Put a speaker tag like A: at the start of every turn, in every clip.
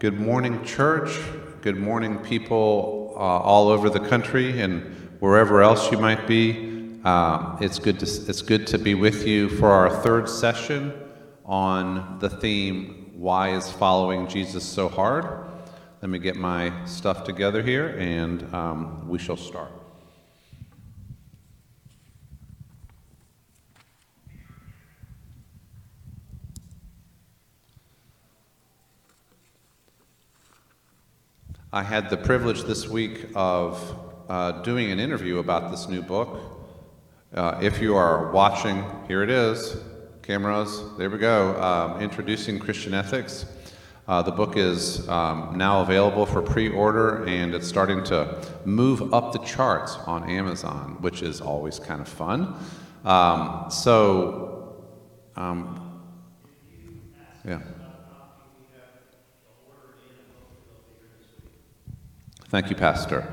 A: Good morning, church. Good morning, people uh, all over the country and wherever else you might be. Uh, it's good to it's good to be with you for our third session on the theme "Why is following Jesus so hard?" Let me get my stuff together here, and um, we shall start. I had the privilege this week of uh, doing an interview about this new book. Uh, if you are watching, here it is. Cameras, there we go. Um, Introducing Christian Ethics. Uh, the book is um, now available for pre order and it's starting to move up the charts on Amazon, which is always kind of fun. Um, so, um, yeah. Thank you, Pastor.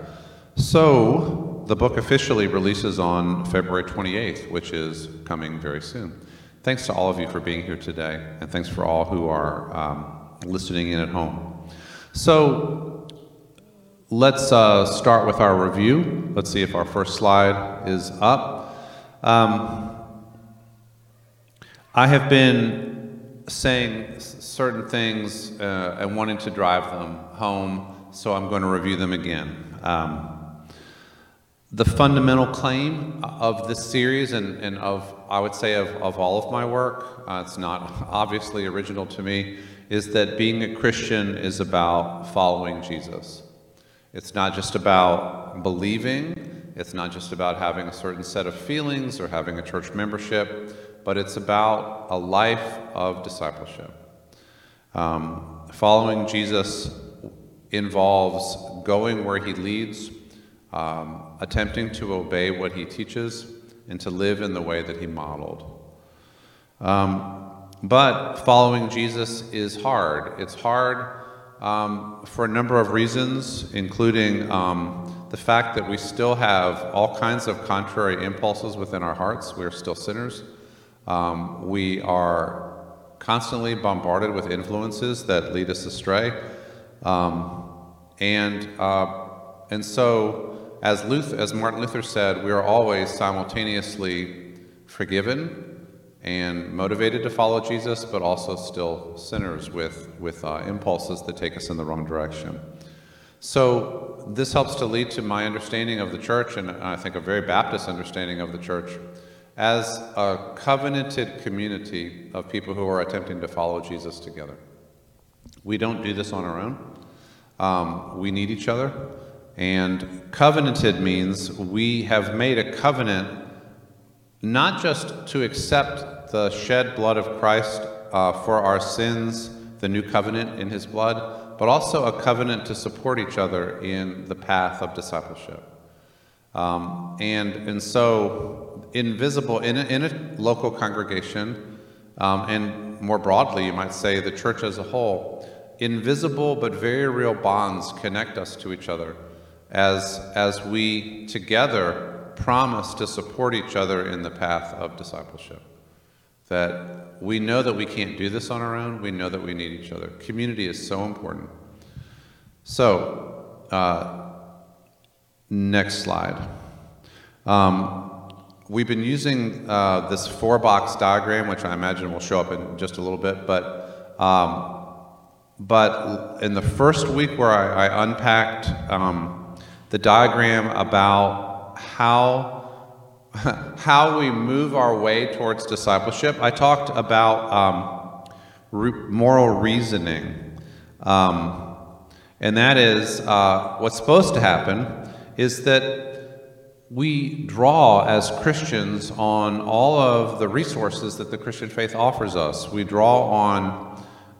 A: So, the book officially releases on February 28th, which is coming very soon. Thanks to all of you for being here today, and thanks for all who are um, listening in at home. So, let's uh, start with our review. Let's see if our first slide is up. Um, I have been saying certain things uh, and wanting to drive them home so I'm going to review them again. Um, the fundamental claim of this series and, and of, I would say, of, of all of my work, uh, it's not obviously original to me, is that being a Christian is about following Jesus. It's not just about believing, it's not just about having a certain set of feelings or having a church membership, but it's about a life of discipleship. Um, following Jesus involves going where he leads, um, attempting to obey what he teaches, and to live in the way that he modeled. Um, but following Jesus is hard. It's hard um, for a number of reasons, including um, the fact that we still have all kinds of contrary impulses within our hearts. We are still sinners. Um, we are constantly bombarded with influences that lead us astray. Um, and, uh, and so, as, Luther, as Martin Luther said, we are always simultaneously forgiven and motivated to follow Jesus, but also still sinners with, with uh, impulses that take us in the wrong direction. So, this helps to lead to my understanding of the church, and I think a very Baptist understanding of the church, as a covenanted community of people who are attempting to follow Jesus together. We don't do this on our own. Um, we need each other. And covenanted means we have made a covenant not just to accept the shed blood of Christ uh, for our sins, the new covenant in his blood, but also a covenant to support each other in the path of discipleship. Um, and, and so, invisible in a, in a local congregation, um, and more broadly, you might say the church as a whole, invisible but very real bonds connect us to each other as, as we together promise to support each other in the path of discipleship. That we know that we can't do this on our own, we know that we need each other. Community is so important. So, uh, next slide. Um, we've been using uh, this four box diagram, which I imagine will show up in just a little bit, but um, but in the first week where I, I unpacked um, the diagram about how, how we move our way towards discipleship, I talked about um, re moral reasoning. Um, and that is uh, what's supposed to happen is that we draw as Christians on all of the resources that the Christian faith offers us. We draw on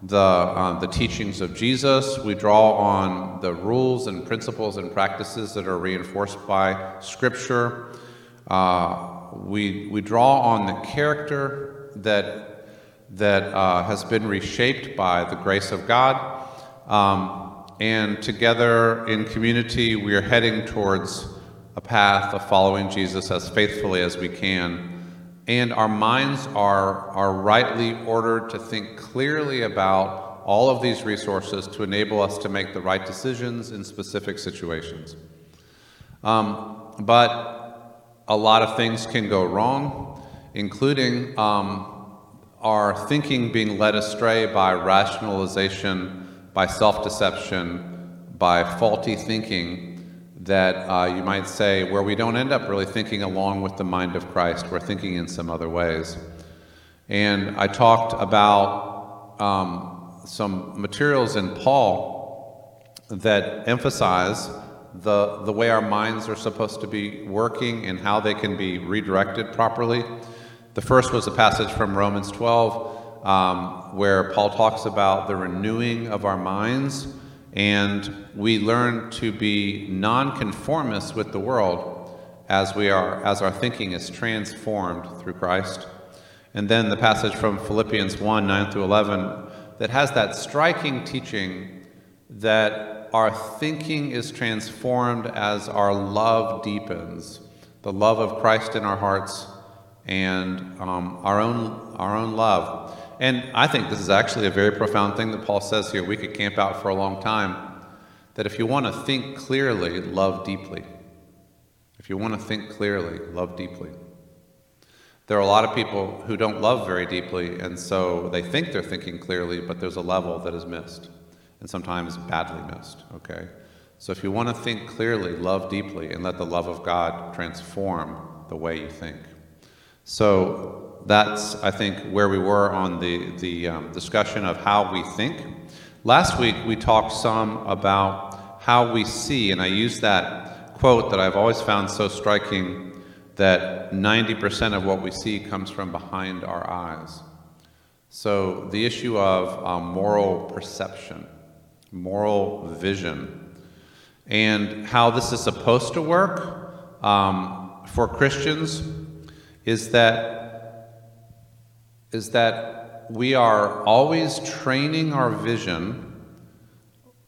A: the, uh, the teachings of Jesus. We draw on the rules and principles and practices that are reinforced by Scripture. Uh, we, we draw on the character that, that uh, has been reshaped by the grace of God. Um, and together in community, we are heading towards a path of following Jesus as faithfully as we can and our minds are, are rightly ordered to think clearly about all of these resources to enable us to make the right decisions in specific situations. Um, but a lot of things can go wrong, including um, our thinking being led astray by rationalization, by self deception, by faulty thinking that uh, you might say, where we don't end up really thinking along with the mind of Christ, we're thinking in some other ways. And I talked about um, some materials in Paul that emphasize the, the way our minds are supposed to be working and how they can be redirected properly. The first was a passage from Romans 12, um, where Paul talks about the renewing of our minds, and we learn to be nonconformists with the world as we are as our thinking is transformed through Christ. And then the passage from Philippians 1 9 through 11 that has that striking teaching that our thinking is transformed as our love deepens, the love of Christ in our hearts and um, our, own, our own love. And I think this is actually a very profound thing that Paul says here. We could camp out for a long time. That if you want to think clearly, love deeply. If you want to think clearly, love deeply. There are a lot of people who don't love very deeply, and so they think they're thinking clearly, but there's a level that is missed, and sometimes badly missed, okay? So if you want to think clearly, love deeply, and let the love of God transform the way you think. So that's, I think, where we were on the, the um, discussion of how we think. Last week, we talked some about how we see, and I used that quote that I've always found so striking that 90% of what we see comes from behind our eyes. So, the issue of um, moral perception, moral vision, and how this is supposed to work um, for Christians is that, is that we are always training our vision.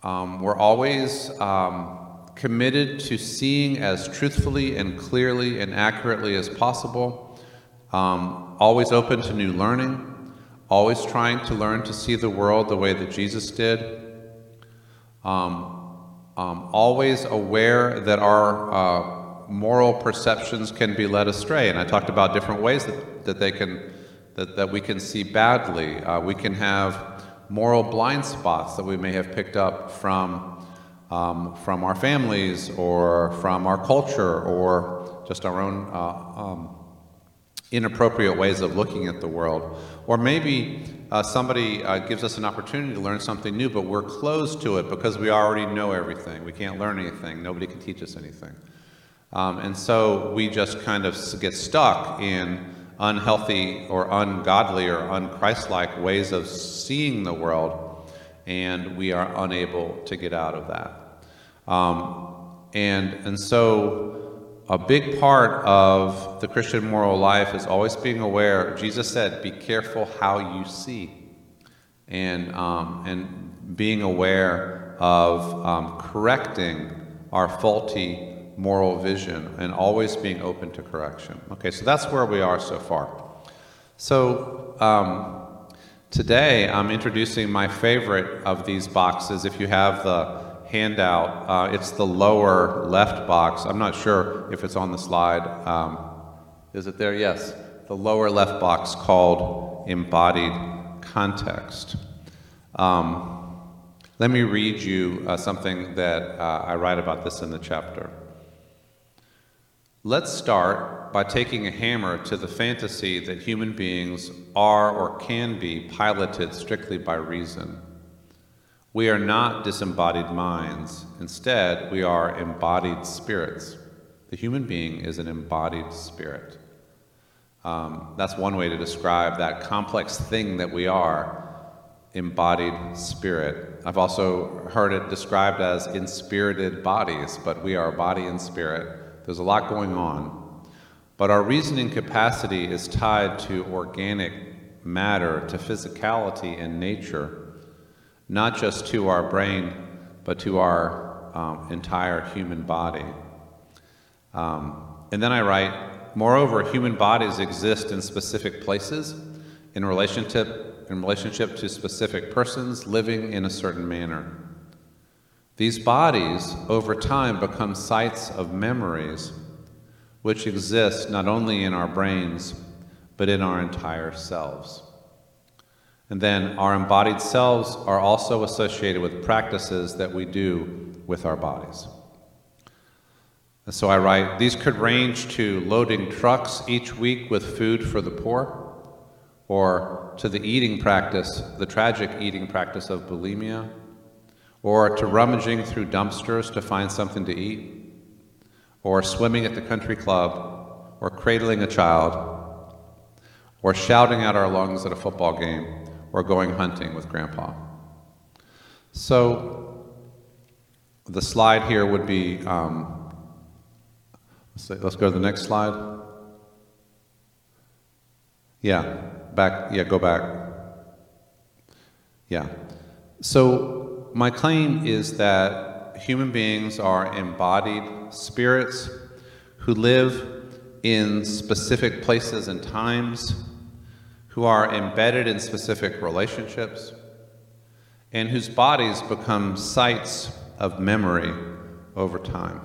A: Um, we're always um, committed to seeing as truthfully and clearly and accurately as possible, um, always open to new learning, always trying to learn to see the world the way that Jesus did, um, um, always aware that our uh, moral perceptions can be led astray. And I talked about different ways that, that they can, that, that we can see badly. Uh, we can have moral blind spots that we may have picked up from um, from our families or from our culture or just our own uh, um, inappropriate ways of looking at the world. Or maybe uh, somebody uh, gives us an opportunity to learn something new, but we're closed to it because we already know everything. We can't learn anything. Nobody can teach us anything. Um, and so we just kind of get stuck in unhealthy or ungodly or unchristlike ways of seeing the world and we are unable to get out of that. Um, and, and so, a big part of the Christian moral life is always being aware. Jesus said, Be careful how you see. And, um, and being aware of um, correcting our faulty moral vision and always being open to correction. Okay, so that's where we are so far. So, um, Today, I'm introducing my favorite of these boxes. If you have the handout, uh, it's the lower left box. I'm not sure if it's on the slide. Um, is it there? Yes. The lower left box called Embodied Context. Um, let me read you uh, something that uh, I write about this in the chapter. Let's start by taking a hammer to the fantasy that human beings are or can be piloted strictly by reason. We are not disembodied minds. Instead, we are embodied spirits. The human being is an embodied spirit. Um, that's one way to describe that complex thing that we are embodied spirit. I've also heard it described as inspirited bodies, but we are body and spirit. There's a lot going on. But our reasoning capacity is tied to organic matter, to physicality and nature, not just to our brain, but to our um, entire human body. Um, and then I write, moreover, human bodies exist in specific places, in relationship, in relationship to specific persons living in a certain manner. These bodies, over time, become sites of memories which exist not only in our brains, but in our entire selves. And then our embodied selves are also associated with practices that we do with our bodies. And so I write, these could range to loading trucks each week with food for the poor, or to the eating practice, the tragic eating practice of bulimia, or to rummaging through dumpsters to find something to eat, or swimming at the country club, or cradling a child, or shouting out our lungs at a football game, or going hunting with grandpa. So the slide here would be um, let's, let's go to the next slide. Yeah, back, yeah, go back. Yeah. So my claim is that human beings are embodied spirits who live in specific places and times, who are embedded in specific relationships, and whose bodies become sites of memory over time.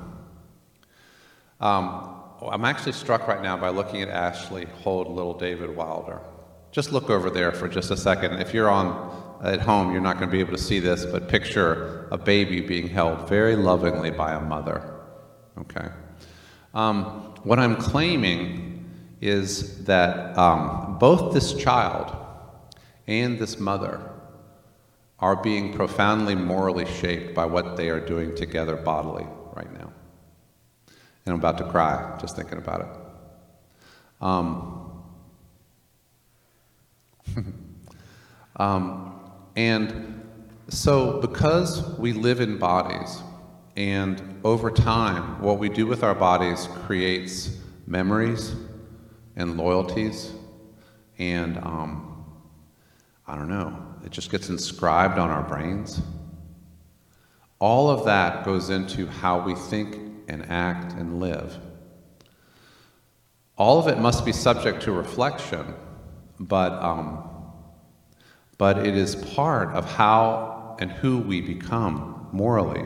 A: Um, I'm actually struck right now by looking at Ashley hold little David Wilder. Just look over there for just a second. If you're on at home, you're not going to be able to see this, but picture a baby being held very lovingly by a mother. Okay? Um, what I'm claiming is that um, both this child and this mother are being profoundly morally shaped by what they are doing together bodily right now. And I'm about to cry just thinking about it. Um, um, and so, because we live in bodies, and over time, what we do with our bodies creates memories and loyalties, and um, I don't know, it just gets inscribed on our brains. All of that goes into how we think and act and live. All of it must be subject to reflection, but, um, but it is part of how and who we become morally.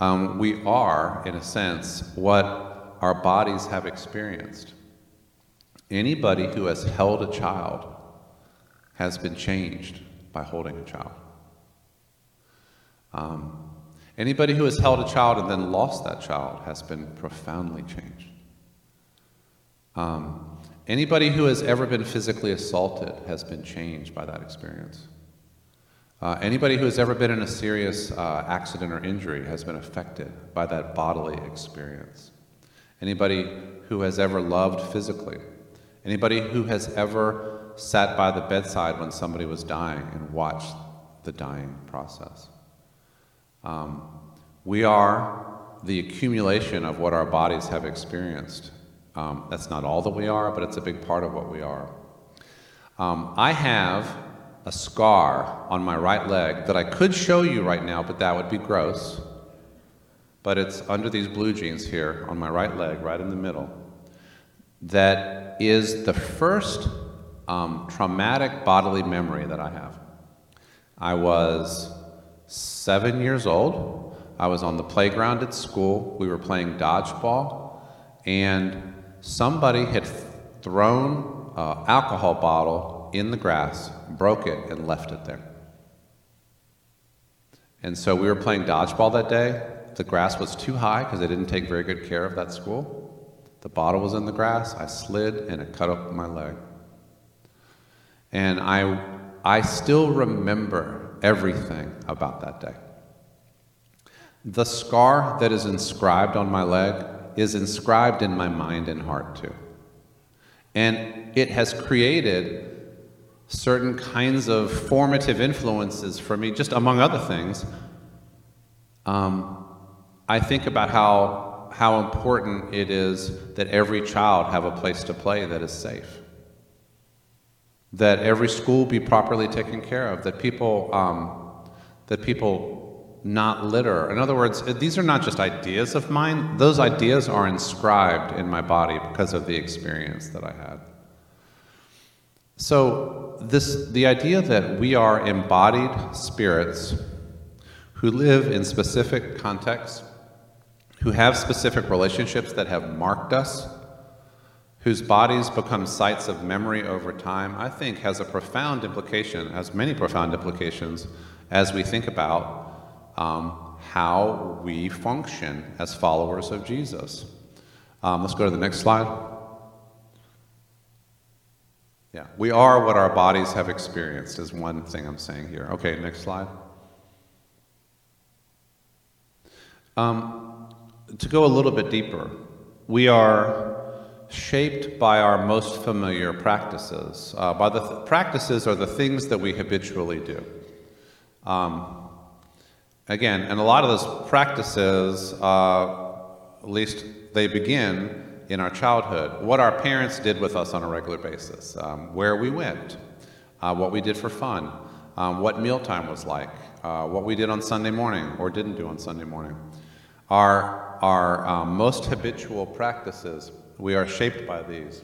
A: Um, we are, in a sense, what our bodies have experienced. Anybody who has held a child has been changed by holding a child. Um, anybody who has held a child and then lost that child has been profoundly changed. Um, anybody who has ever been physically assaulted has been changed by that experience. Uh, anybody who has ever been in a serious uh, accident or injury has been affected by that bodily experience. Anybody who has ever loved physically. Anybody who has ever sat by the bedside when somebody was dying and watched the dying process. Um, we are the accumulation of what our bodies have experienced. Um, that's not all that we are, but it's a big part of what we are. Um, I have a scar on my right leg that I could show you right now, but that would be gross. But it's under these blue jeans here on my right leg, right in the middle, that is the first um, traumatic bodily memory that I have. I was seven years old. I was on the playground at school. We were playing dodgeball, and somebody had thrown an alcohol bottle in the grass, broke it, and left it there. And so we were playing dodgeball that day. The grass was too high because they didn't take very good care of that school. The bottle was in the grass. I slid and it cut up my leg. And I, I still remember everything about that day. The scar that is inscribed on my leg is inscribed in my mind and heart too. And it has created certain kinds of formative influences for me, just among other things. Um, I think about how, how important it is that every child have a place to play that is safe. That every school be properly taken care of, that people, um, that people not litter. In other words, these are not just ideas of mine, those ideas are inscribed in my body because of the experience that I had. So, this, the idea that we are embodied spirits who live in specific contexts, who have specific relationships that have marked us, whose bodies become sites of memory over time, I think has a profound implication, has many profound implications as we think about um, how we function as followers of Jesus. Um, let's go to the next slide. Yeah, we are what our bodies have experienced, is one thing I'm saying here. Okay, next slide. Um, to go a little bit deeper, we are shaped by our most familiar practices. Uh, by the th- practices are the things that we habitually do. Um, again, and a lot of those practices, uh, at least they begin in our childhood. What our parents did with us on a regular basis, um, where we went, uh, what we did for fun, um, what mealtime was like, uh, what we did on Sunday morning or didn't do on Sunday morning. Our, our um, most habitual practices we are shaped by these.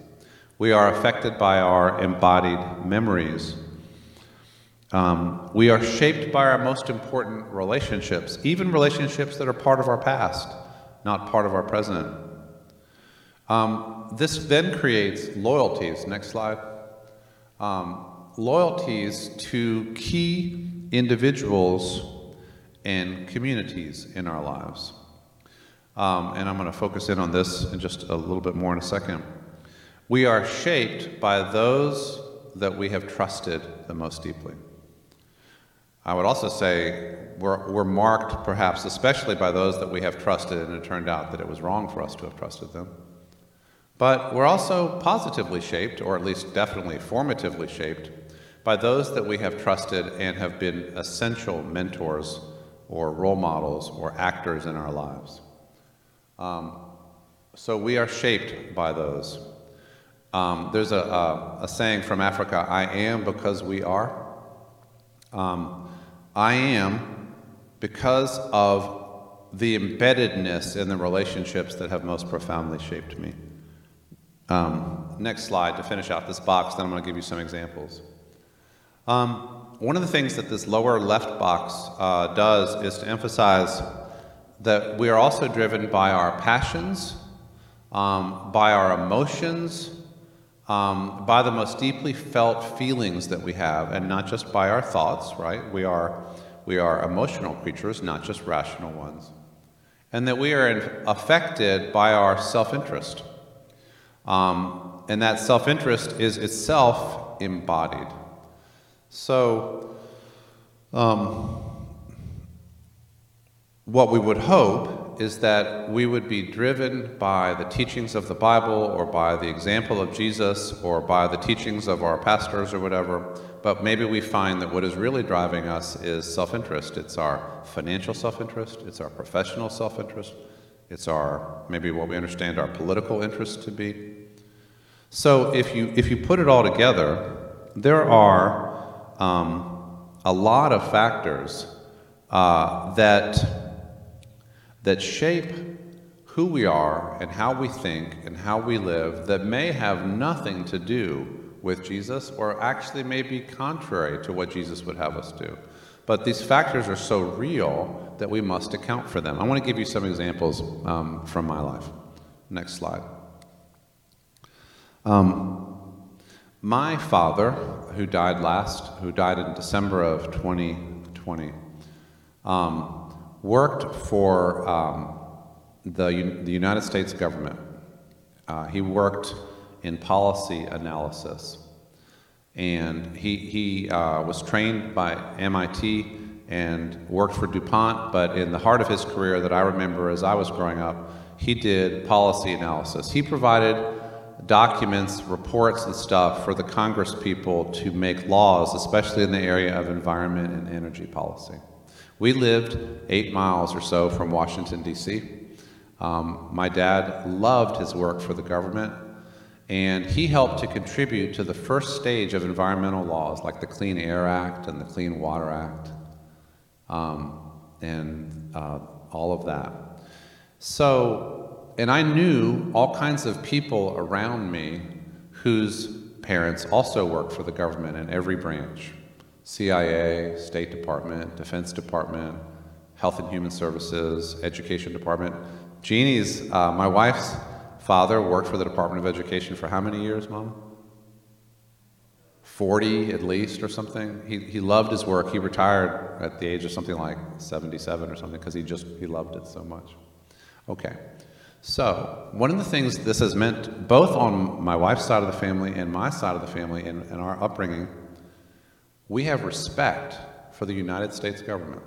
A: We are affected by our embodied memories. Um, we are shaped by our most important relationships, even relationships that are part of our past, not part of our present. Um, this then creates loyalties. Next slide. Um, loyalties to key individuals and communities in our lives. Um, and I'm going to focus in on this in just a little bit more in a second. We are shaped by those that we have trusted the most deeply. I would also say we're, we're marked, perhaps, especially by those that we have trusted, and it turned out that it was wrong for us to have trusted them. But we're also positively shaped, or at least definitely formatively shaped, by those that we have trusted and have been essential mentors or role models or actors in our lives. Um, so we are shaped by those. Um, there's a, a, a, saying from Africa I am because we are. Um, I am because of the embeddedness in the relationships that have most profoundly shaped me. Um, next slide to finish out this box, then I'm going to give you some examples. Um, one of the things that this lower left box uh, does is to emphasize that we are also driven by our passions, um, by our emotions, um, by the most deeply felt feelings that we have, and not just by our thoughts, right? We are, we are emotional creatures, not just rational ones. And that we are affected by our self interest. Um, and that self interest is itself embodied. So, um, what we would hope is that we would be driven by the teachings of the Bible or by the example of Jesus or by the teachings of our pastors or whatever, but maybe we find that what is really driving us is self interest. It's our financial self interest, it's our professional self interest, it's our maybe what we understand our political interest to be. So if you, if you put it all together, there are um, a lot of factors uh, that that shape who we are and how we think and how we live that may have nothing to do with Jesus or actually may be contrary to what Jesus would have us do. But these factors are so real that we must account for them. I want to give you some examples um, from my life. Next slide. Um, my father, who died last, who died in December of 2020, um, worked for um, the, the United States government. Uh, he worked in policy analysis. And he, he uh, was trained by MIT and worked for DuPont, but in the heart of his career that I remember as I was growing up, he did policy analysis. He provided documents, reports, and stuff for the Congress people to make laws, especially in the area of environment and energy policy. We lived eight miles or so from Washington, D.C. Um, my dad loved his work for the government, and he helped to contribute to the first stage of environmental laws like the Clean Air Act and the Clean Water Act, um, and uh, all of that. So, and I knew all kinds of people around me whose parents also worked for the government in every branch CIA, State Department, Defense Department, Health and Human Services, Education Department. Jeannie's, uh, my wife's father worked for the Department of Education for how many years, Mom? 40 at least or something. He, he loved his work. He retired at the age of something like 77 or something because he just he loved it so much. Okay. So, one of the things this has meant, both on my wife's side of the family and my side of the family and, and our upbringing, we have respect for the United States government.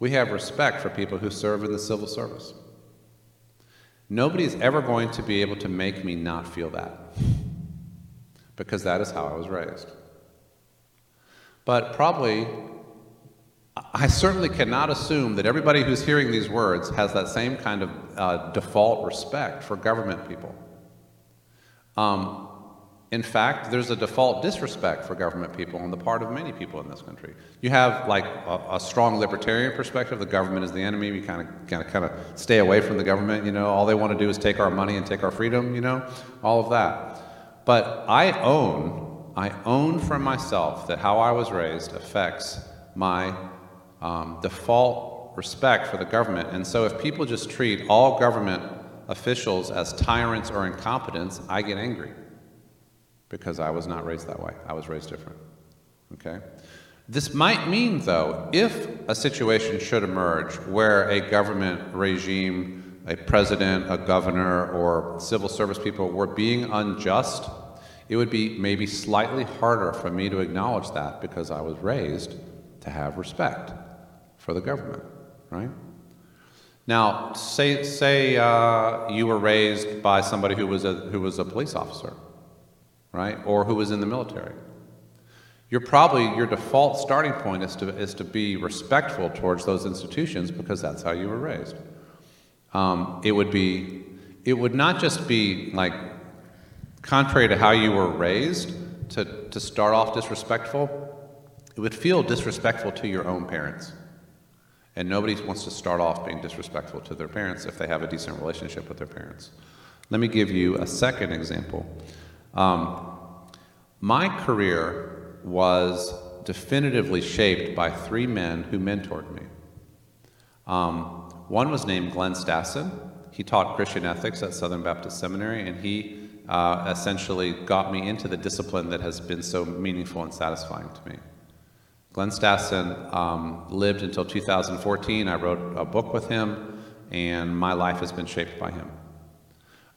A: We have respect for people who serve in the civil service. Nobody's ever going to be able to make me not feel that because that is how I was raised. But probably, I certainly cannot assume that everybody who's hearing these words has that same kind of uh, default respect for government people. Um, in fact, there's a default disrespect for government people on the part of many people in this country. You have like a, a strong libertarian perspective. The government is the enemy. We kind of, kind of, kind of stay away from the government. You know, all they want to do is take our money and take our freedom. You know, all of that. But I own, I own for myself that how I was raised affects my um, default respect for the government. And so, if people just treat all government officials as tyrants or incompetents, I get angry because I was not raised that way. I was raised different. Okay? This might mean, though, if a situation should emerge where a government regime, a president, a governor, or civil service people were being unjust, it would be maybe slightly harder for me to acknowledge that because I was raised to have respect for the government, right? Now, say, say uh, you were raised by somebody who was, a, who was a police officer right? Or who was in the military. You're probably, your default starting point is to, is to be respectful towards those institutions because that's how you were raised. Um, it would be, it would not just be like contrary to how you were raised to, to start off disrespectful, it would feel disrespectful to your own parents. And nobody wants to start off being disrespectful to their parents if they have a decent relationship with their parents. Let me give you a second example. Um, my career was definitively shaped by three men who mentored me. Um, one was named Glenn Stassen. He taught Christian ethics at Southern Baptist Seminary, and he uh, essentially got me into the discipline that has been so meaningful and satisfying to me. Glenn Stassen um, lived until 2014. I wrote a book with him, and my life has been shaped by him.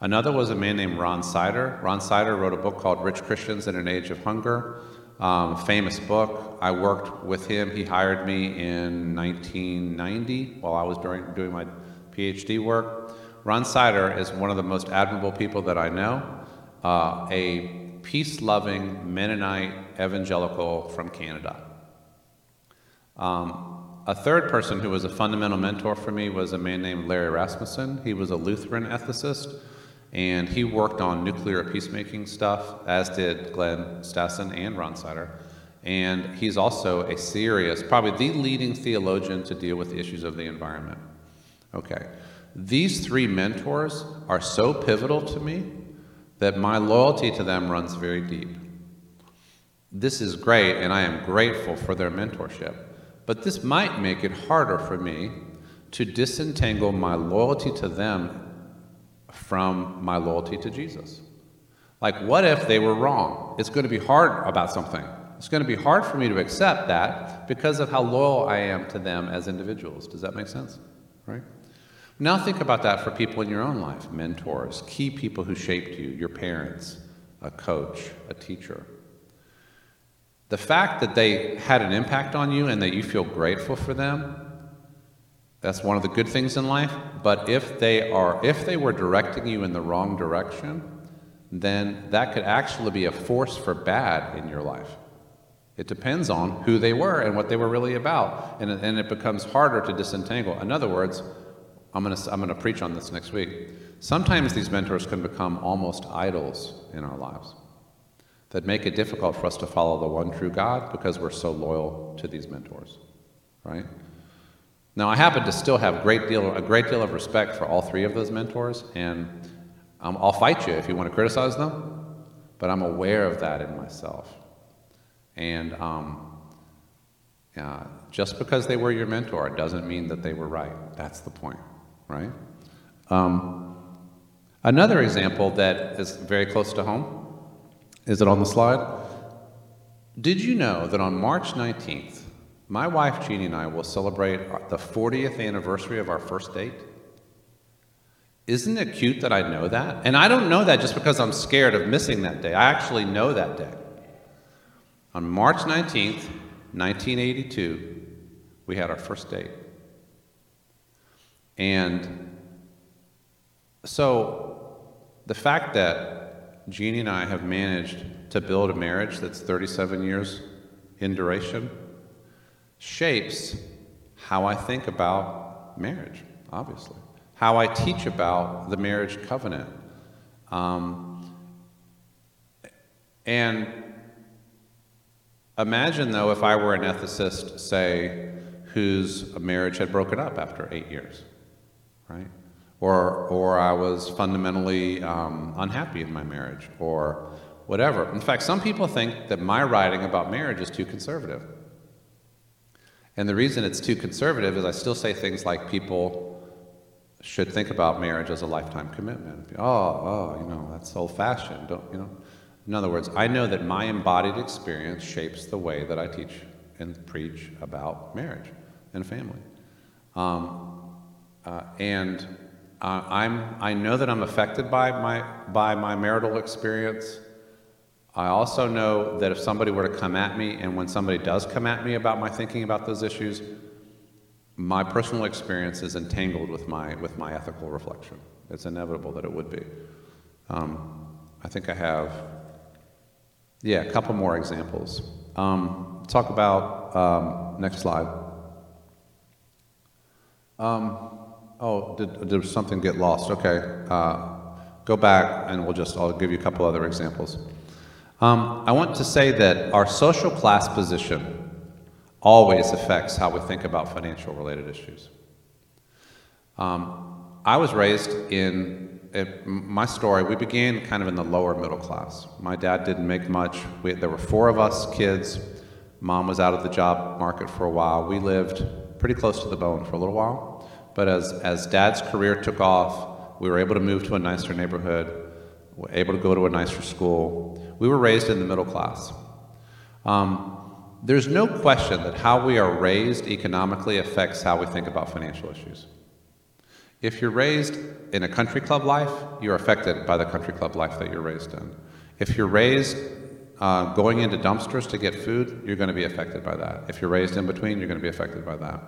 A: Another was a man named Ron Sider. Ron Sider wrote a book called Rich Christians in an Age of Hunger. Um, famous book. I worked with him. He hired me in 1990 while I was doing, doing my PhD work. Ron Sider is one of the most admirable people that I know, uh, a peace loving Mennonite evangelical from Canada. Um, a third person who was a fundamental mentor for me was a man named Larry Rasmussen. He was a Lutheran ethicist and he worked on nuclear peacemaking stuff, as did Glenn Stassen and Ron Sider. And he's also a serious, probably the leading theologian to deal with issues of the environment. Okay. These three mentors are so pivotal to me that my loyalty to them runs very deep. This is great, and I am grateful for their mentorship. But this might make it harder for me to disentangle my loyalty to them from my loyalty to Jesus. Like, what if they were wrong? It's going to be hard about something. It's going to be hard for me to accept that because of how loyal I am to them as individuals. Does that make sense? Right? Now think about that for people in your own life mentors, key people who shaped you, your parents, a coach, a teacher. The fact that they had an impact on you and that you feel grateful for them that's one of the good things in life. But if they are, if they were directing you in the wrong direction, then that could actually be a force for bad in your life. It depends on who they were and what they were really about, and, and it becomes harder to disentangle. In other words, I'm going to I'm going to preach on this next week. Sometimes these mentors can become almost idols in our lives that make it difficult for us to follow the one true God because we're so loyal to these mentors, right? Now, I happen to still have great deal, a great deal of respect for all three of those mentors, and um, I'll fight you if you want to criticize them. but I'm aware of that in myself. And um, uh, just because they were your mentor doesn't mean that they were right. That's the point, right? Um, another example that is very close to home is it on the slide? Did you know that on March 19th, my wife Jeannie and I will celebrate the 40th anniversary of our first date? Isn't it cute that I know that? And I don't know that just because I'm scared of missing that day. I actually know that day. On March 19th, 1982, we had our first date. And so the fact that Jeannie and I have managed to build a marriage that's 37 years in duration shapes how I think about marriage, obviously how I teach about the marriage covenant. Um, and imagine, though, if I were an ethicist, say, whose marriage had broken up after eight years, right? Or, or I was fundamentally um, unhappy in my marriage, or whatever. In fact, some people think that my writing about marriage is too conservative. And the reason it's too conservative is I still say things like people should think about marriage as a lifetime commitment. Oh, oh, you know, that's old fashioned. Don't, you know. In other words, I know that my embodied experience shapes the way that I teach and preach about marriage and family. Um, uh, and uh, I'm, I know that I'm affected by my, by my marital experience. I also know that if somebody were to come at me, and when somebody does come at me about my thinking about those issues, my personal experience is entangled with my, with my ethical reflection. It's inevitable that it would be. Um, I think I have, yeah, a couple more examples. Um, talk about, um, next slide. Um, oh, did, did something get lost? Okay. Uh, go back and we'll just, I'll give you a couple other examples. Um, I want to say that our social class position always affects how we think about financial related issues. Um, I was raised in my story, we began kind of in the lower middle class. My dad didn't make much. We, there were four of us kids. Mom was out of the job market for a while. We lived pretty close to the bone for a little while. But as, as dad's career took off, we were able to move to a nicer neighborhood, we were able to go to a nicer school. We were raised in the middle class. Um, there's no question that how we are raised economically affects how we think about financial issues. If you're raised in a country club life, you're affected by the country club life that you're raised in. If you're raised uh, going into dumpsters to get food, you're going to be affected by that. If you're raised in between, you're going to be affected by that.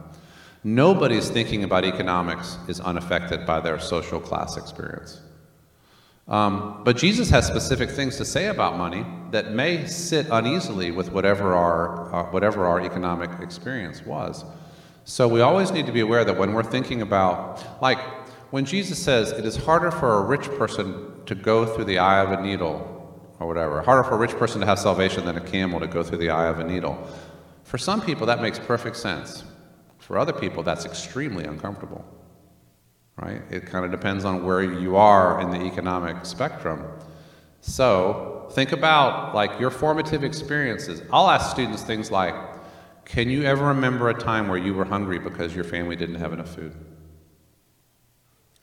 A: Nobody's thinking about economics is unaffected by their social class experience. Um, but Jesus has specific things to say about money that may sit uneasily with whatever our, uh, whatever our economic experience was. So we always need to be aware that when we're thinking about, like when Jesus says it is harder for a rich person to go through the eye of a needle or whatever, harder for a rich person to have salvation than a camel to go through the eye of a needle. For some people, that makes perfect sense. For other people, that's extremely uncomfortable right? It kind of depends on where you are in the economic spectrum. So think about like your formative experiences. I'll ask students things like, can you ever remember a time where you were hungry because your family didn't have enough food?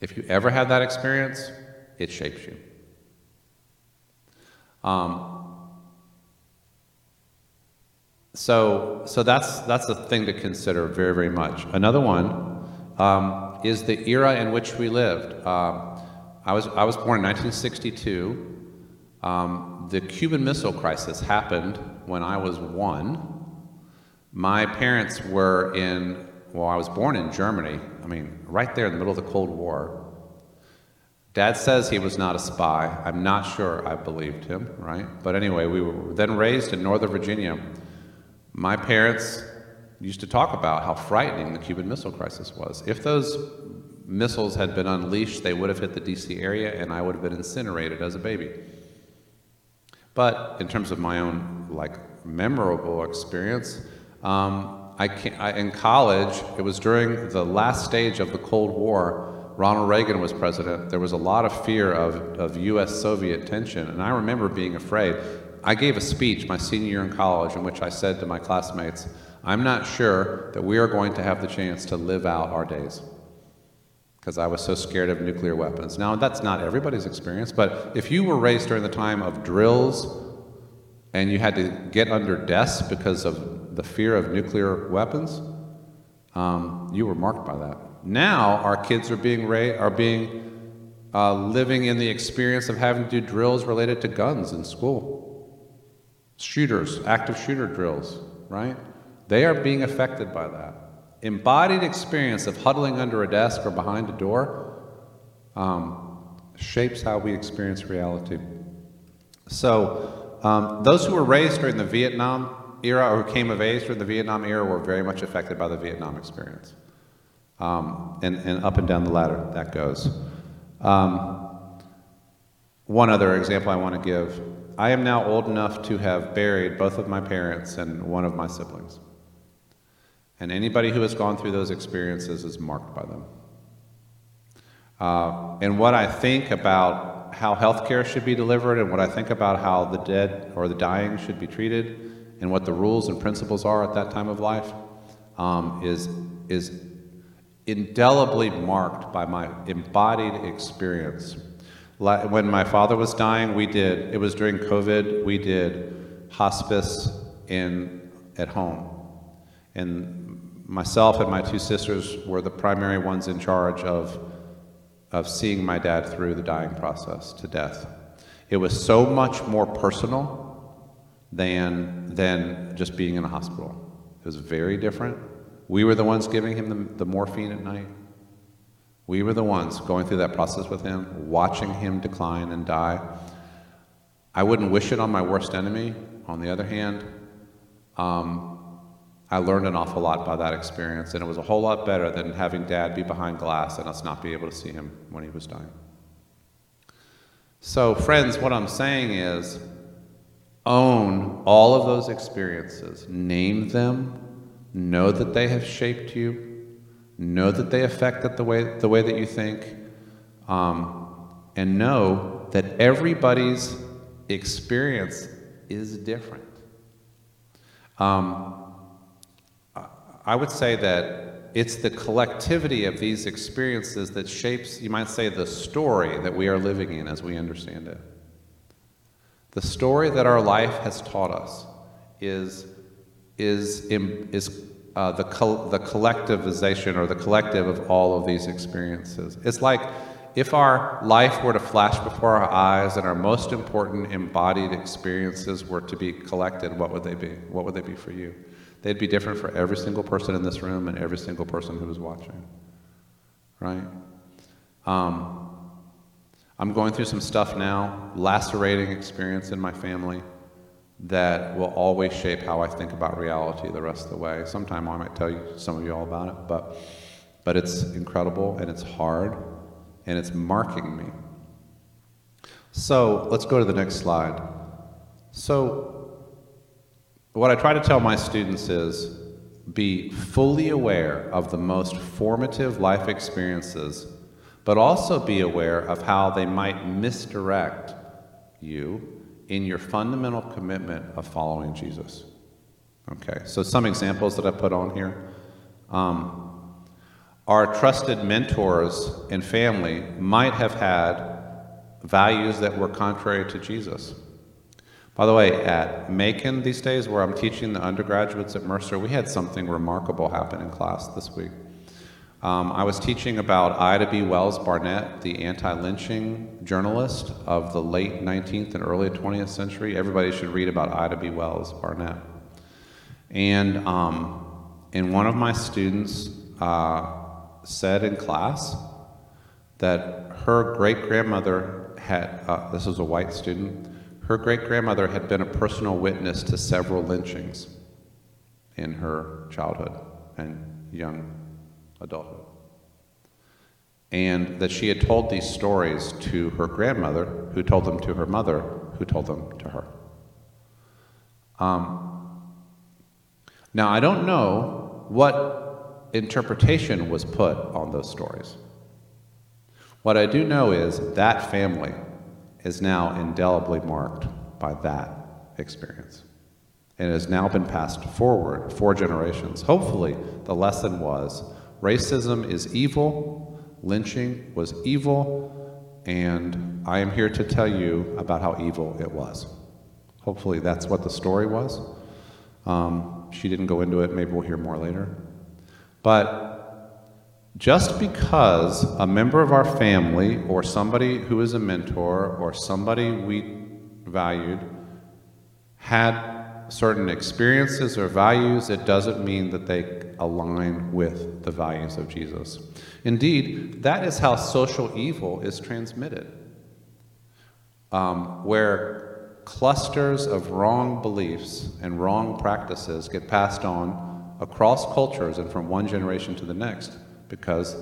A: If you ever had that experience, it shapes you. Um, so, so that's that's a thing to consider very, very much. Another one um, is the era in which we lived. Um, I, was, I was born in 1962. Um, the Cuban Missile Crisis happened when I was one. My parents were in, well, I was born in Germany, I mean, right there in the middle of the Cold War. Dad says he was not a spy. I'm not sure I believed him, right? But anyway, we were then raised in Northern Virginia. My parents used to talk about how frightening the Cuban Missile Crisis was. If those missiles had been unleashed, they would have hit the DC area and I would have been incinerated as a baby. But in terms of my own like memorable experience, um, I, I in college, it was during the last stage of the Cold War. Ronald Reagan was president, there was a lot of fear of, of US Soviet tension. And I remember being afraid. I gave a speech my senior year in college in which I said to my classmates, I'm not sure that we are going to have the chance to live out our days because I was so scared of nuclear weapons. Now, that's not everybody's experience, but if you were raised during the time of drills and you had to get under desks because of the fear of nuclear weapons, um, you were marked by that. Now, our kids are being, ra- are being uh, living in the experience of having to do drills related to guns in school. Shooters, active shooter drills, right? They are being affected by that. Embodied experience of huddling under a desk or behind a door um, shapes how we experience reality. So, um, those who were raised during the Vietnam era or who came of age during the Vietnam era were very much affected by the Vietnam experience. Um, and, and up and down the ladder that goes. Um, one other example I want to give I am now old enough to have buried both of my parents and one of my siblings. And anybody who has gone through those experiences is marked by them. Uh, and what I think about how healthcare should be delivered, and what I think about how the dead or the dying should be treated, and what the rules and principles are at that time of life, um, is, is indelibly marked by my embodied experience. When my father was dying, we did, it was during COVID, we did hospice in, at home. And myself and my two sisters were the primary ones in charge of, of seeing my dad through the dying process to death. It was so much more personal than, than just being in a hospital. It was very different. We were the ones giving him the, the morphine at night. We were the ones going through that process with him, watching him decline and die. I wouldn't wish it on my worst enemy. On the other hand, um, I learned an awful lot by that experience, and it was a whole lot better than having dad be behind glass and us not be able to see him when he was dying. So, friends, what I'm saying is own all of those experiences, name them, know that they have shaped you, know that they affected the way, the way that you think, um, and know that everybody's experience is different. Um, I would say that it's the collectivity of these experiences that shapes, you might say, the story that we are living in as we understand it. The story that our life has taught us is, is, is uh, the, the collectivization or the collective of all of these experiences. It's like if our life were to flash before our eyes and our most important embodied experiences were to be collected, what would they be? What would they be for you? They'd be different for every single person in this room and every single person who is watching. Right? Um, I'm going through some stuff now, lacerating experience in my family that will always shape how I think about reality the rest of the way. Sometime I might tell you some of you all about it, but but it's incredible and it's hard and it's marking me. So let's go to the next slide. So what I try to tell my students is be fully aware of the most formative life experiences, but also be aware of how they might misdirect you in your fundamental commitment of following Jesus. Okay, so some examples that I put on here. Um, our trusted mentors and family might have had values that were contrary to Jesus. By the way, at Macon these days, where I'm teaching the undergraduates at Mercer, we had something remarkable happen in class this week. Um, I was teaching about Ida B. Wells Barnett, the anti lynching journalist of the late 19th and early 20th century. Everybody should read about Ida B. Wells Barnett. And, um, and one of my students uh, said in class that her great grandmother had, uh, this was a white student, her great grandmother had been a personal witness to several lynchings in her childhood and young adulthood. And that she had told these stories to her grandmother, who told them to her mother, who told them to her. Um, now, I don't know what interpretation was put on those stories. What I do know is that family is now indelibly marked by that experience and it has now been passed forward four generations. Hopefully, the lesson was racism is evil, lynching was evil, and I am here to tell you about how evil it was. Hopefully, that's what the story was. Um, she didn't go into it, maybe we'll hear more later. But just because a member of our family or somebody who is a mentor or somebody we valued had certain experiences or values, it doesn't mean that they align with the values of Jesus. Indeed, that is how social evil is transmitted, um, where clusters of wrong beliefs and wrong practices get passed on across cultures and from one generation to the next because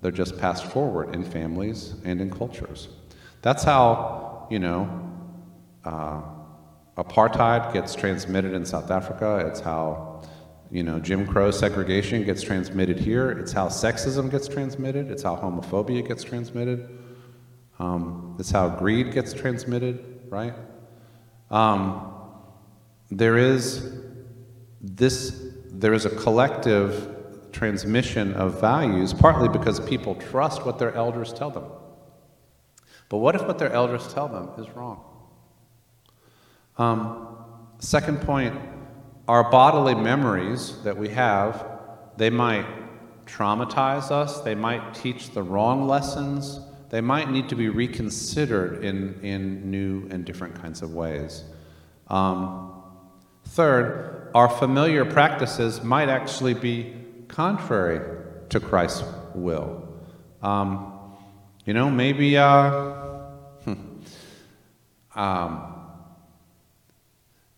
A: they're just passed forward in families and in cultures. That's how, you know, uh, apartheid gets transmitted in South Africa. It's how, you know, Jim Crow segregation gets transmitted here. It's how sexism gets transmitted. It's how homophobia gets transmitted. Um, it's how greed gets transmitted, right? Um, there is this. There is a collective transmission of values, partly because people trust what their elders tell them. But what if what their elders tell them is wrong? Um, second point, our bodily memories that we have, they might traumatize us, they might teach the wrong lessons, they might need to be reconsidered in, in new and different kinds of ways. Um, third, our familiar practices might actually be contrary to Christ's will. Um, you know, maybe uh, um,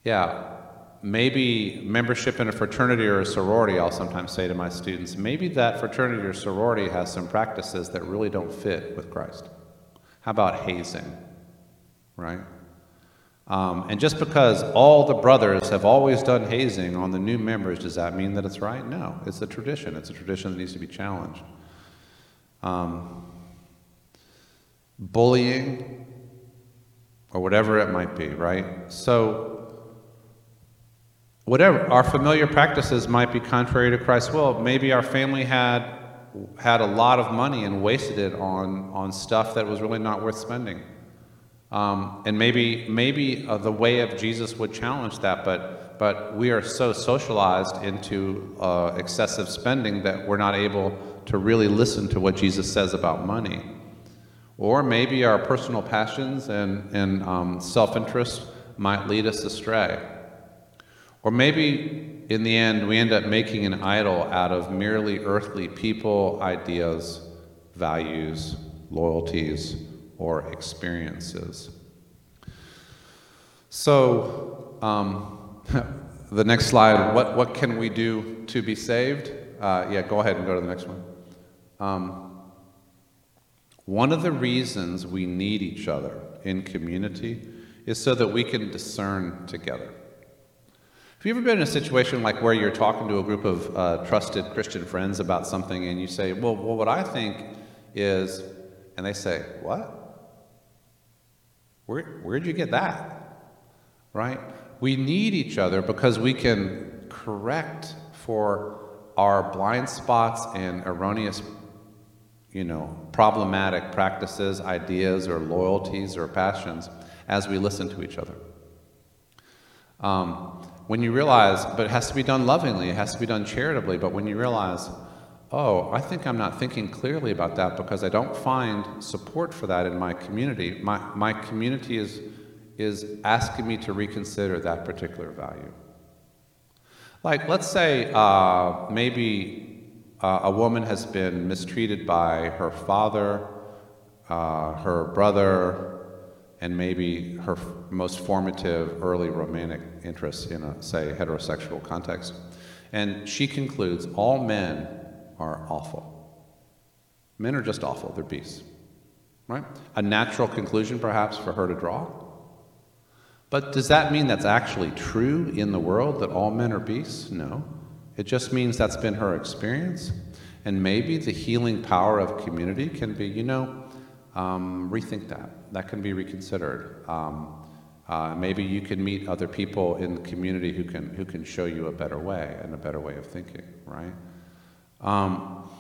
A: yeah, maybe membership in a fraternity or a sorority, I'll sometimes say to my students, maybe that fraternity or sorority has some practices that really don't fit with Christ. How about hazing, right? Um, and just because all the brothers have always done hazing on the new members, does that mean that it's right? No, it's a tradition. It's a tradition that needs to be challenged. Um, bullying, or whatever it might be, right? So, whatever our familiar practices might be contrary to Christ's will. Maybe our family had had a lot of money and wasted it on on stuff that was really not worth spending. Um, and maybe maybe uh, the way of Jesus would challenge that, but but we are so socialized into uh, excessive spending that we're not able to really listen to what Jesus says about money. Or maybe our personal passions and, and um, self interest might lead us astray. Or maybe in the end, we end up making an idol out of merely earthly people, ideas, values, loyalties, or experiences. So, um, the next slide what, what can we do to be saved? Uh, yeah, go ahead and go to the next one. Um, one of the reasons we need each other in community is so that we can discern together. Have you ever been in a situation like where you're talking to a group of uh, trusted Christian friends about something and you say, well, well, what I think is, and they say, what? Where, where'd you get that? Right? We need each other because we can correct for our blind spots and erroneous, you know, problematic practices, ideas, or loyalties or passions as we listen to each other. Um, when you realize, but it has to be done lovingly, it has to be done charitably, but when you realize, oh, I think I'm not thinking clearly about that because I don't find support for that in my community, my, my community is, is asking me to reconsider that particular value. Like, let's say uh, maybe uh, a woman has been mistreated by her father, uh, her brother, and maybe her most formative early romantic interests in a, say, heterosexual context. And she concludes all men are awful. Men are just awful, they're beasts. Right? A natural conclusion, perhaps, for her to draw. But does that mean that's actually true in the world, that all men are beasts? No. It just means that's been her experience. And maybe the healing power of community can be, you know, um, rethink that. That can be reconsidered. Um, uh, maybe you can meet other people in the community who can, who can show you a better way and a better way of thinking, right? Um,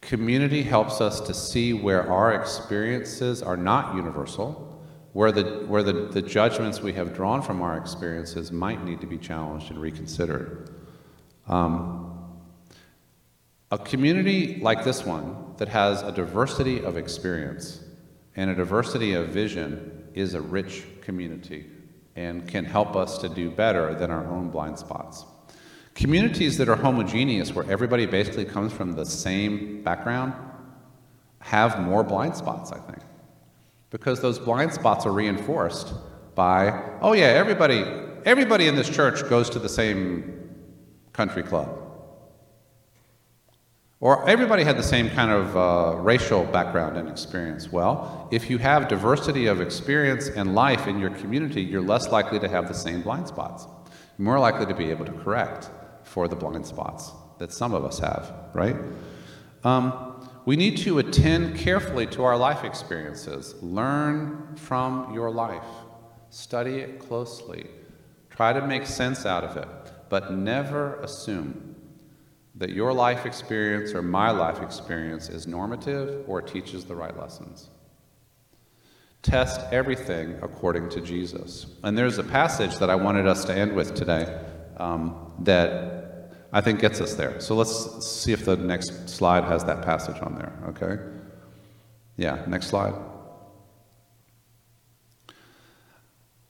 A: community helps us to see where our experiences are not universal, where, the, where the, the judgments we have drawn from our experiences might need to be challenged and reconsidered. Um, a community like this one that has a diversity of experience and a diversity of vision is a rich community and can help us to do better than our own blind spots. Communities that are homogeneous, where everybody basically comes from the same background, have more blind spots, I think. Because those blind spots are reinforced by, oh yeah, everybody, everybody in this church goes to the same country club. Or everybody had the same kind of uh, racial background and experience. Well, if you have diversity of experience and life in your community, you're less likely to have the same blind spots. You're more likely to be able to correct for the blind spots that some of us have, right? Um, we need to attend carefully to our life experiences. Learn from your life. Study it closely. Try to make sense out of it, but never assume that your life experience or my life experience is normative or teaches the right lessons. Test everything according to Jesus. And there's a passage that I wanted us to end with today um, that I think gets us there. So let's see if the next slide has that passage on there, okay? Yeah, next slide.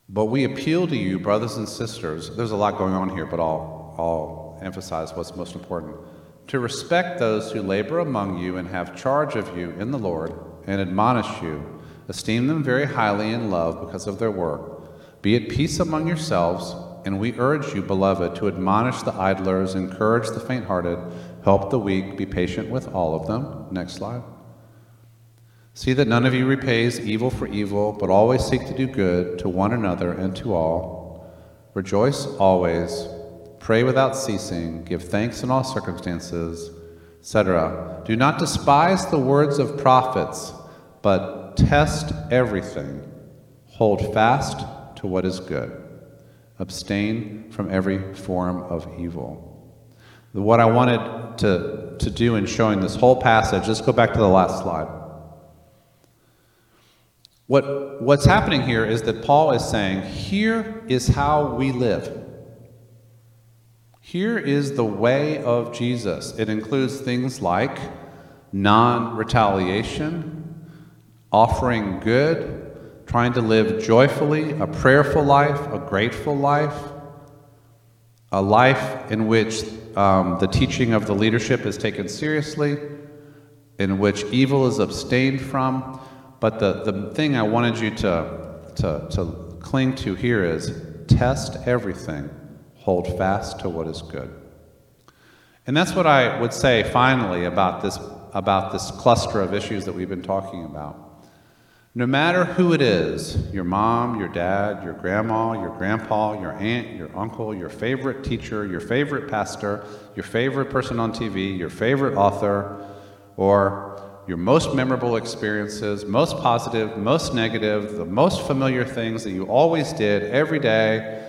A: But we appeal to you, brothers and sisters. There's a lot going on here, but I'll, I'll emphasize what's most important to respect those who labor among you and have charge of you in the Lord and admonish you. Esteem them very highly in love because of their work. Be at peace among yourselves, and we urge you, beloved, to admonish the idlers, encourage the faint hearted, help the weak, be patient with all of them. Next slide. See that none of you repays evil for evil, but always seek to do good to one another and to all. Rejoice always. Pray without ceasing, give thanks in all circumstances, etc. Do not despise the words of prophets, but test everything. Hold fast to what is good. Abstain from every form of evil. What I wanted to, to do in showing this whole passage, let's go back to the last slide. What, what's happening here is that Paul is saying, here is how we live. Here is the way of Jesus. It includes things like non retaliation, offering good, trying to live joyfully, a prayerful life, a grateful life, a life in which um, the teaching of the leadership is taken seriously, in which evil is abstained from. But the, the thing I wanted you to, to, to cling to here is test everything hold fast to what is good. And that's what I would say finally about this, about this cluster of issues that we've been talking about. No matter who it is your mom, your dad, your grandma, your grandpa, your aunt, your uncle, your favorite teacher, your favorite pastor, your favorite person on TV, your favorite author, or your most memorable experiences, most positive, most negative, the most familiar things that you always did every day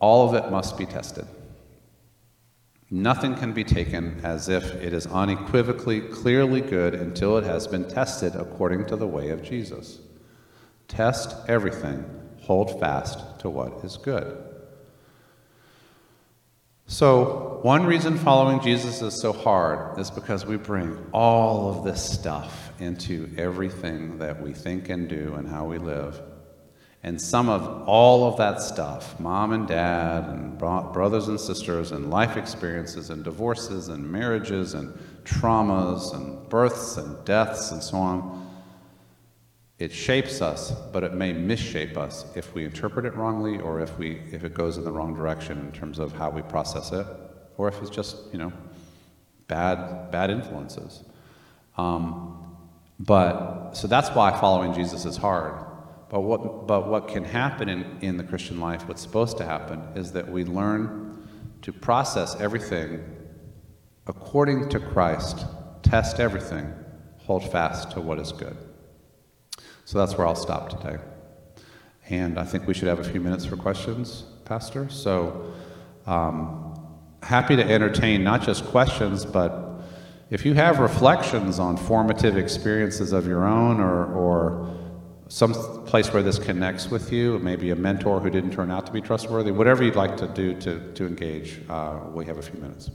A: all of it must be tested. Nothing can be taken as if it is unequivocally, clearly good until it has been tested according to the way of Jesus. Test everything, hold fast to what is good. So, one reason following Jesus is so hard is because we bring all of this stuff into everything that we think and do and how we live. And some of all of that stuff, mom and dad, and brothers and sisters, and life experiences, and divorces, and marriages, and traumas, and births, and deaths, and so on, it shapes us, but it may misshape us if we interpret it wrongly or if, we, if it goes in the wrong direction in terms of how we process it, or if it's just, you know, bad, bad influences. Um, but, so that's why following Jesus is hard but what, but what can happen in, in the Christian life, what's supposed to happen, is that we learn to process everything according to Christ, test everything, hold fast to what is good. So that's where I'll stop today. And I think we should have a few minutes for questions, Pastor. So um, happy to entertain not just questions, but if you have reflections on formative experiences of your own or, or some place where this connects with you, maybe a mentor who didn't turn out to be trustworthy, whatever you'd like to do to, to engage, uh, we have a few minutes.